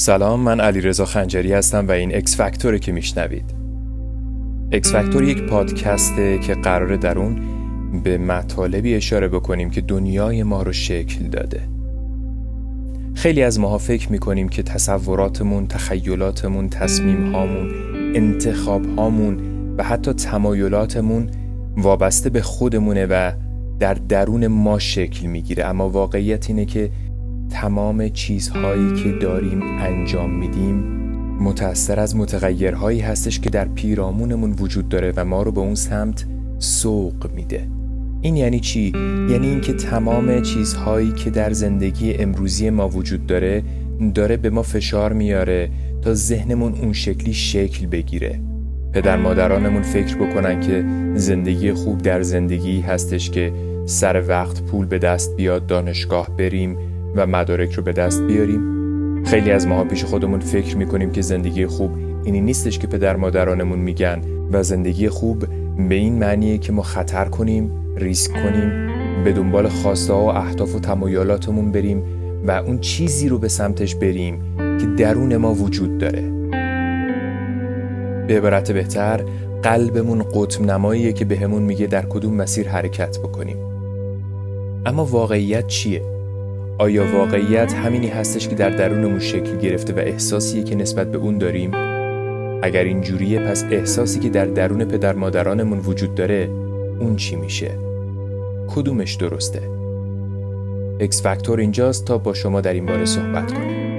سلام من علیرضا خنجری هستم و این X Factor ه که میشنوید. X Factor یک پادکسته که قراره در اون به مطالبی اشاره بکنیم که دنیای ما رو شکل داده. خیلی از ماها فکر می‌کنیم که تصوراتمون، تخیلاتمون، تصمیم هامون، انتخاب هامون و حتی تمایلاتمون وابسته به خودمونه و در درون ما شکل می‌گیره. اما واقعیت اینه که تمام چیزهایی که داریم انجام میدیم متأثر از متغیرهایی هستش که در پیرامونمون وجود داره و ما رو به اون سمت سوق میده این یعنی چی؟ یعنی اینکه تمام چیزهایی که در زندگی امروزی ما وجود داره داره به ما فشار میاره تا ذهنمون اون شکلی شکل بگیره پدر مادرانمون فکر بکنن که زندگی خوب در زندگی هستش که سر وقت پول به دست بیاد دانشگاه بریم و مدارک رو به دست بیاریم. خیلی از ماها پیش خودمون فکر می‌کنیم که زندگی خوب اینی نیستش که پدر مادرانمون میگن و زندگی خوب به این معنیه که ما خطر کنیم ریسک کنیم به دنبال خواسته و اهداف و تمایلاتمون بریم و اون چیزی رو به سمتش بریم که درون ما وجود داره. به عبارت بهتر قلبمون قطب نماییه که بهمون میگه در کدوم مسیر حرکت بکنیم. اما واقعیت چیه؟ آیا واقعیت همینی هستش که در درونمون شکل گرفته و احساسیه که نسبت به اون داریم؟ اگر اینجوریه پس احساسی که در درون پدر مادرانمون وجود داره اون چی میشه؟ کدومش درسته؟ اکس فاکتور اینجاست تا با شما در این باره صحبت کنیم.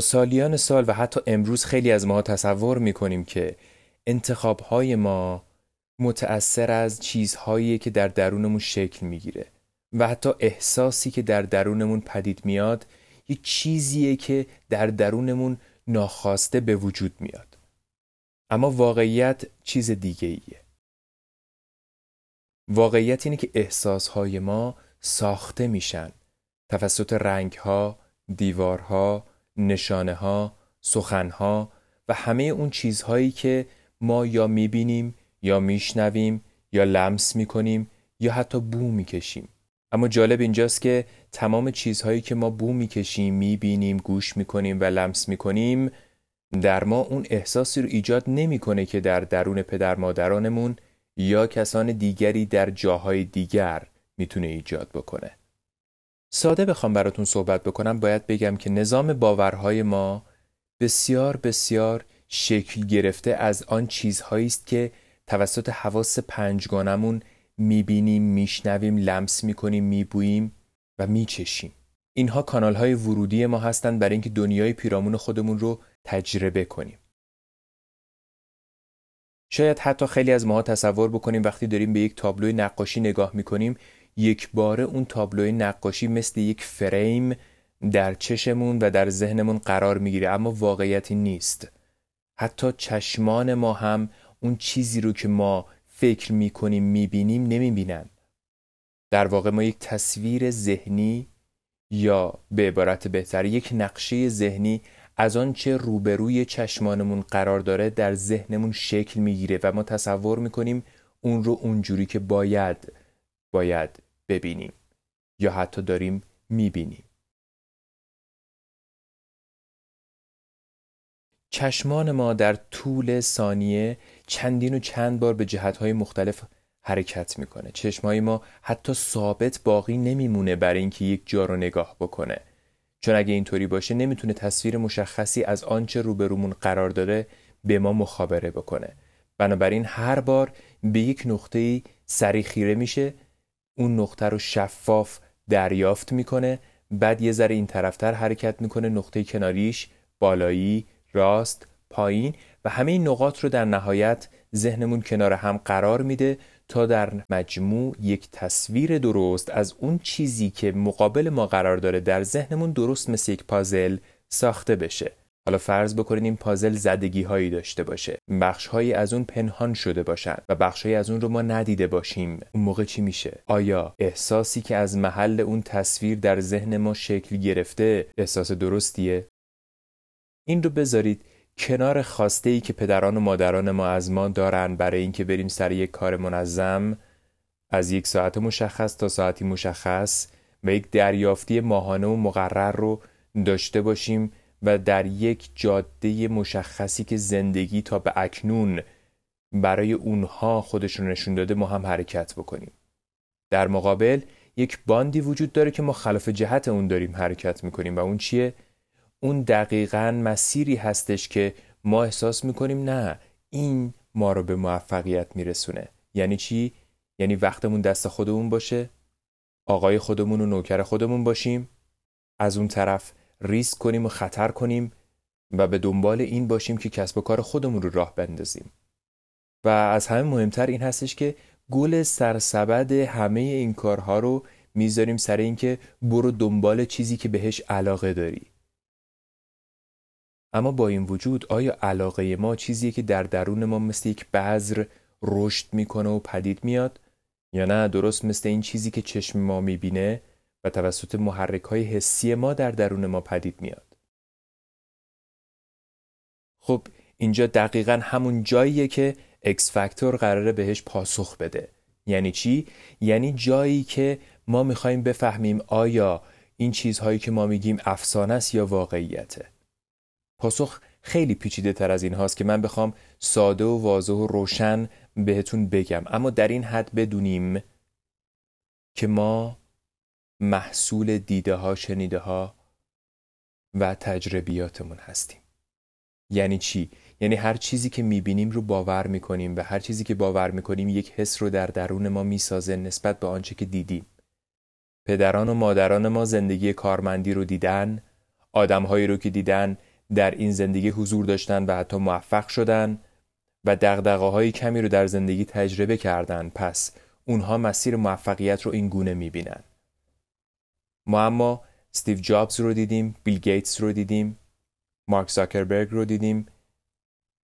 سالیان سال و حتی امروز خیلی از ما تصور می‌کنیم که انتخاب های ما متأثر از چیزهایی که در درونمون شکل می‌گیره و حتی احساسی که در درونمون پدید میاد یک چیزیه که در درونمون ناخواسته به وجود میاد. اما واقعیت چیز دیگه ایه واقعیت اینه که احساسهای ما ساخته میشن. توسط رنگها، دیوارها، نشانه ها، سخن ها و همه اون چیزهایی که ما یا می‌بینیم یا میشنویم یا لمس می‌کنیم یا حتی بو می‌کشیم. اما جالب اینجاست که تمام چیزهایی که ما بو می‌کشیم می‌بینیم گوش می‌کنیم و لمس می‌کنیم در ما اون احساسی رو ایجاد نمی‌کنه که در درون پدر مادرانمون یا کسان دیگری در جاهای دیگر می‌تونه ایجاد بکنه. ساده بخوام براتون صحبت بکنم باید بگم که نظام باورهای ما بسیار بسیار شکل گرفته از آن چیزهایی است که توسط حواس پنجگانمون می‌بینیم، میشنویم، لمس می‌کنیم، میبوییم و میچشیم. اینها کانال های ورودی ما هستند برای اینکه دنیای پیرامون خودمون رو تجربه کنیم. شاید حتی خیلی از ماها تصور بکنیم وقتی داریم به یک تابلوی نقاشی نگاه می‌کنیم یک باره اون تابلوی نقاشی مثل یک فریم در چشمون و در ذهنمون قرار می‌گیره اما واقعیتی نیست. حتی چشمان ما هم اون چیزی رو که ما فکر می‌کنیم می‌بینیم نمی‌بینن. در واقع ما یک تصویر ذهنی یا به عبارت بهتر یک نقشه ذهنی از آنچه روبروی چشمانمون قرار داره در ذهنمون شکل می‌گیره و ما تصور می‌کنیم اون رو اونجوری که باید باید ببینیم یا حتی داریم می‌بینیم. چشمان ما در طول ثانیه چندین و چند بار به جهتهای مختلف حرکت می‌کنه. چشمهای ما حتی ثابت باقی نمیمونه برای اینکه یک جا رو نگاه بکنه. چون اگه اینطوری باشه نمی‌تونه تصویر مشخصی از آنچه روبرومون قرار داره به ما مخابره بکنه. بنابراین هر بار به یک نقطه سری خیره میشه اون نقطه رو شفاف دریافت می‌کنه. بعد یه ذره این طرفتر حرکت می‌کنه نقطه کناریش بالایی راست پایین و همه این نقاط رو در نهایت ذهنمون کنار هم قرار میده تا در مجموع یک تصویر درست از اون چیزی که مقابل ما قرار داره در ذهنمون درست مثل یک پازل ساخته بشه. حالا فرض بکنید این پازل زدگی هایی داشته باشه. بخش هایی از اون پنهان شده باشن و بخش هایی از اون رو ما ندیده باشیم. اون موقع چی میشه؟ آیا احساسی که از محل اون تصویر در ذهن ما شکل گرفته احساس درستیه؟ این رو بذارید کنار خواسته ای که پدران و مادران ما از ما دارن برای اینکه بریم سر یک کار منظم از یک ساعت مشخص تا ساعتی مشخص و یک دریافتی ماهانه و مقرر رو داشته باشیم و در یک جاده مشخصی که زندگی تا به اکنون برای اونها خودش رو نشون داده ما هم حرکت بکنیم در مقابل یک باندی وجود داره که ما خلاف جهت اون داریم حرکت می‌کنیم و اون چیه؟ اون دقیقا مسیری هستش که ما احساس می‌کنیم نه این ما رو به موفقیت میرسونه یعنی چی؟ یعنی وقتمون دست خودمون باشه آقای خودمون و نوکر خودمون باشیم از اون طرف ریسک کنیم و خطر کنیم و به دنبال این باشیم که کسب و کار خودمون رو راه بندازیم. و از همه مهمتر این هستش که گل سرسبد همه این کارها رو می‌ذاریم سر اینکه برو دنبال چیزی که بهش علاقه داری. اما با این وجود آیا علاقه ما چیزیه که در درون ما مثل یک بذر رشد می‌کنه و پدید میاد؟ یا نه؟ درست مثل این چیزی که چشم ما می‌بینه؟ و توسط محرک های حسی ما در درون ما پدید میاد. خب اینجا دقیقا همون جاییه که اکس فاکتور قراره بهش پاسخ بده. یعنی چی؟ یعنی جایی که ما می‌خوایم بفهمیم آیا این چیزهایی که ما میگیم افسانه است یا واقعیته. پاسخ خیلی پیچیده تر از این هاست که من بخوام ساده و واضح و روشن بهتون بگم. اما در این حد بدونیم که ما محصول دیده ها شنیده ها و تجربیاتمون هستیم. یعنی چی؟ یعنی هر چیزی که می‌بینیم رو باور می‌کنیم و هر چیزی که باور می‌کنیم یک حس رو در درون ما می‌سازه نسبت به آنچه که دیدیم. پدران و مادران ما زندگی کارمندی رو دیدن آدمهایی رو که دیدن در این زندگی حضور داشتن و حتی موفق شدن و دقدقه های کمی رو در زندگی تجربه کردن. پس اونها مسیر موفقیت رو این گونه می‌بینن. ما اما استیو جابز رو دیدیم بیل گیتس رو دیدیم مارک زاکربرگ رو دیدیم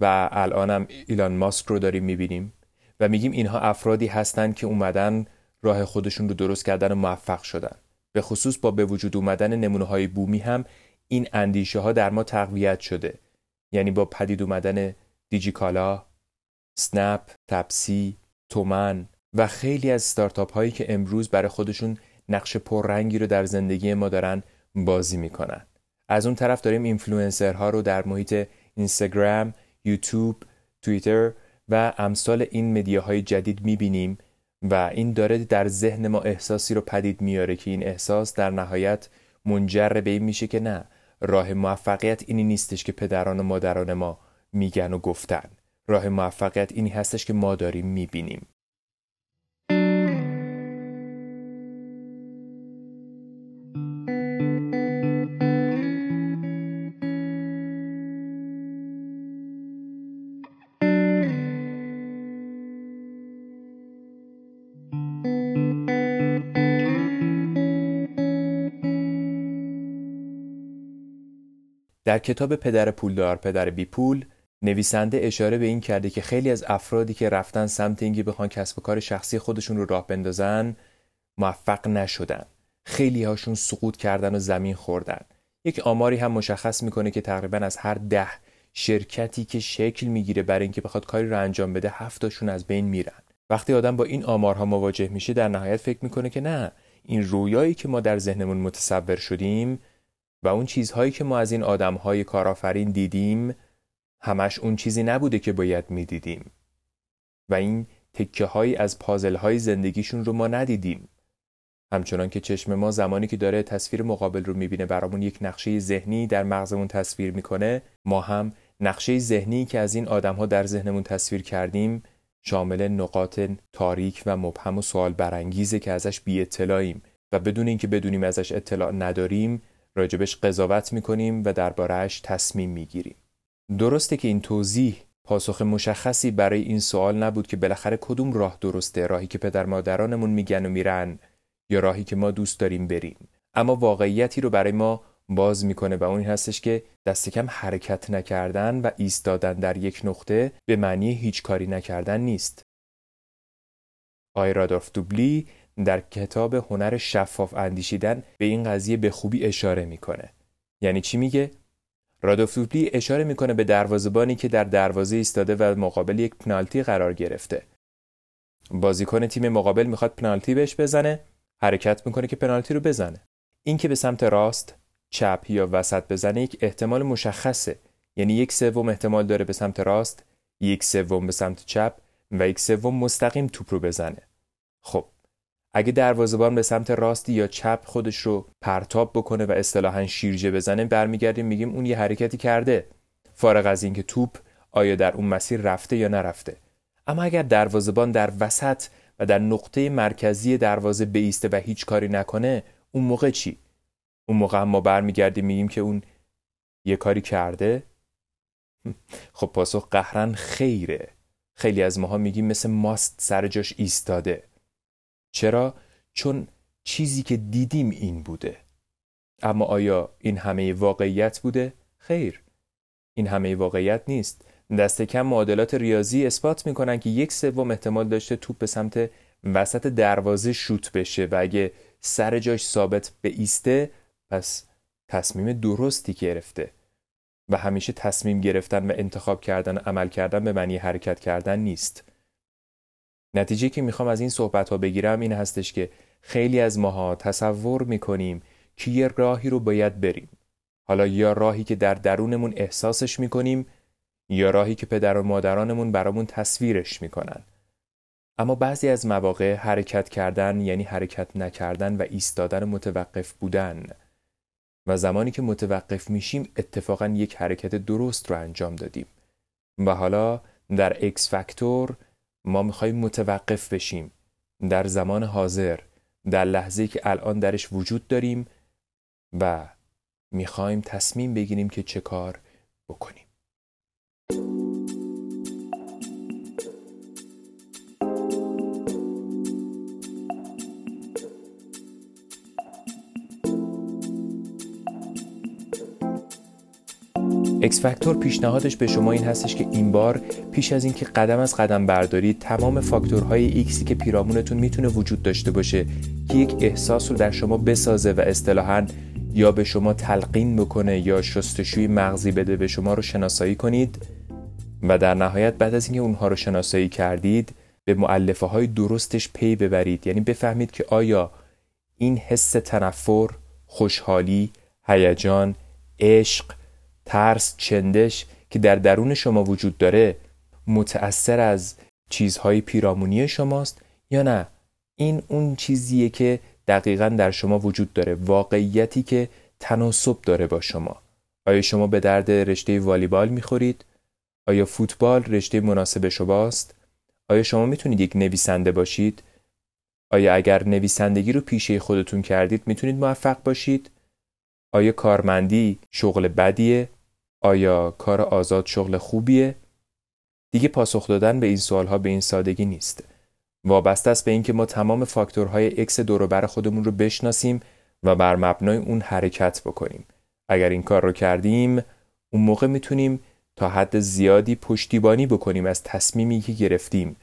و الانم ایلان ماسک رو داریم می‌بینیم. و میگیم اینها افرادی هستند که اومدن راه خودشون رو درست کردن و موفق شدن. به خصوص با به وجود اومدن نمونه های بومی هم این اندیشه ها در ما تقویت شده. یعنی با پدید اومدن دیجیکالا، اسنپ، تپسی، تومن و خیلی از ستارتاپ هایی که امروز برای خودشون نقش پررنگی رو در زندگی ما دارن بازی می‌کنن. از اون طرف داریم اینفلوئنسرها رو در محیط اینستاگرام، یوتیوب، توییتر و امثال این media های جدید می‌بینیم و این داره در ذهن ما احساسی رو پدید میاره که این احساس در نهایت منجر به این میشه که نه راه موفقیت اینی نیستش که پدران و مادران ما میگن و گفتن. راه موفقیت اینی هستش که ما داریم می‌بینیم. در کتاب پدر پولدار پدر بی پول نویسنده اشاره به این کرده که خیلی از افرادی که رفتن سمت اینکه بخوان کسب و کار شخصی خودشون رو راه بندازن موفق نشدن. خیلی هاشون سقوط کردن و زمین خوردن. یک آماری هم مشخص می‌کنه که تقریبا از هر ده شرکتی که شکل می‌گیره برای اینکه بخواد کاری رو انجام بده هفتاشون از بین میرن. وقتی آدم با این آمارها مواجه میشه در نهایت فکر می‌کنه که نه این رویایی که ما در ذهنمون متصور شدیم و اون چیزهایی که ما از این آدمهای کارآفرین دیدیم همش اون چیزی نبوده که باید می‌دیدیم. و این تکه هایی از پازل های زندگیشون رو ما ندیدیم. همچنان که چشم ما زمانی که داره تصویر مقابل رو می‌بینه برامون یک نقشه ذهنی در مغزمون تصویر می‌کنه ما هم نقشه ذهنی که از این آدم ها در ذهنمون تصویر کردیم شامل نقاط تاریک و مبهم و سوال برانگیزه که ازش بی اطلاعیم و بدون اینکه بدونیم ازش اطلاع نداریم راجبش قضاوت می‌کنیم و دربارهش تصمیم می‌گیریم درسته که این توضیح پاسخ مشخصی برای این سوال نبود که بالاخره کدوم راه درسته راهی که پدر مادرانمون میگن و میرن یا راهی که ما دوست داریم بریم اما واقعیتی رو برای ما باز می‌کنه و اون هستش که دست کم حرکت نکردن و ایستادن در یک نقطه به معنی هیچ کاری نکردن نیست. آی رادولف دوبلی در کتاب هنر شفاف اندیشیدن به این قضیه به خوبی اشاره می‌کنه. یعنی چی میگه؟ رادولف دوبلی اشاره می‌کنه به دروازه‌بانی که در دروازه ایستاده و مقابل یک پنالتی قرار گرفته. بازیکن تیم مقابل می‌خواد پنالتی بهش بزنه، حرکت می‌کنه که پنالتی رو بزنه. این که به سمت راست چپ یا وسط بزنه یک احتمال مشخصه یعنی یک سوم احتمال داره به سمت راست یک سوم به سمت چپ و یک سوم مستقیم توپ رو بزنه خب اگه دروازه‌بان به سمت راستی یا چپ خودش رو پرتاب بکنه و اصطلاحا شیرجه بزنه برمیگردیم میگیم اون یه حرکتی کرده. فارغ از اینکه توپ آیا در اون مسیر رفته یا نرفته. اما اگر دروازه‌بان در وسط و در نقطه مرکزی دروازه بیسته و هیچ کاری نکنه اون موقع چی؟ اون موقع هم ما برمیگردیم میگیم که اون یه کاری کرده؟ خب پاسخ قهرن خیره. خیلی از ماها میگیم مثل ماست سر جاش ایستاده. چرا؟ چون چیزی که دیدیم این بوده. اما آیا این همه واقعیت بوده؟ خیر. این همه واقعیت نیست. دست کم معادلات ریاضی اثبات می‌کنن که یک سوم احتمال داشته توپ به سمت وسط دروازه شوت بشه و اگه سر جاش ثابت به ایسته پس تصمیم درستی گرفته. و همیشه تصمیم گرفتن و انتخاب کردن عمل کردن به معنی حرکت کردن نیست. نتیجه که می‌خوام از این صحبت ها بگیرم این هستش که خیلی از ماها تصور می‌کنیم که یه راهی رو باید بریم. حالا یا راهی که در درونمون احساسش می‌کنیم یا راهی که پدر و مادرانمون برامون تصویرش می‌کنن. اما بعضی از مواقع حرکت کردن یعنی حرکت نکردن و ایستادن متوقف بودن و زمانی که متوقف میشیم اتفاقا یک حرکت درست رو انجام دادیم. و حالا در اکس فاکتور ما می‌خوایم متوقف بشیم. در زمان حاضر در لحظه که الان درش وجود داریم و می‌خوایم تصمیم بگیریم که چه کار بکنیم. X Factor پیشنهادش به شما این هستش که این بار پیش از اینکه قدم از قدم بردارید تمام فاکتورهای ایکسی که پیرامونتون می‌تونه وجود داشته باشه که یک احساس رو در شما بسازه و اصطلاحا یا به شما تلقین بکنه یا شستشوی مغزی بده به شما رو شناسایی کنید و در نهایت بعد از اینکه اونها رو شناسایی کردید به مؤلفه های درستش پی ببرید. یعنی بفهمید که آیا این حس تنفر، خوشحالی، هیجان، عشق ترس چندش که در درون شما وجود داره متأثر از چیزهای پیرامونی شماست یا نه این اون چیزیه که دقیقا در شما وجود داره واقعیتی که تناسب داره با شما آیا شما به درد رشته والیبال می‌خورید؟ آیا فوتبال رشته مناسب شماست؟ آیا شما می‌تونید یک نویسنده باشید؟ آیا اگر نویسندگی رو پیشه خودتون کردید می‌تونید موفق باشید؟ آیا کارمندی شغل بدیه؟ آیا کار آزاد شغل خوبیه؟ دیگه پاسخ دادن به این سوالها به این سادگی نیست. وابسته است به اینکه ما تمام فاکتورهای اکس دوروبر خودمون رو بشناسیم و بر مبنای اون حرکت بکنیم. اگر این کار رو کردیم، اون موقع می‌تونیم تا حد زیادی پشتیبانی بکنیم از تصمیمی که گرفتیم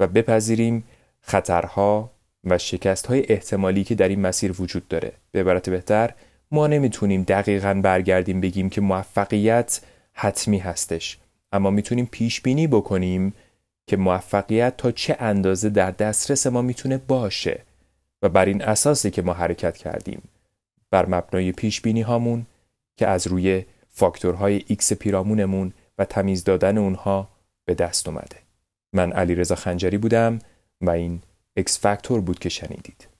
و بپذیریم خطرها و شکستهای احتمالی که در این مسیر وجود داره. به عبارت بهتر ما نمی‌تونیم دقیقا برگردیم بگیم که موفقیت حتمی هستش. اما می‌تونیم پیش بینی بکنیم که موفقیت تا چه اندازه در دسترس ما می‌تونه باشه و بر این اساسی که ما حرکت کردیم. بر مبنای پیش بینی هامون که از روی فاکتورهای ایکس پیرامونمون و تمیز دادن اونها به دست اومده. من علیرضا خنجری بودم و این اکس فاکتور بود که شنیدید.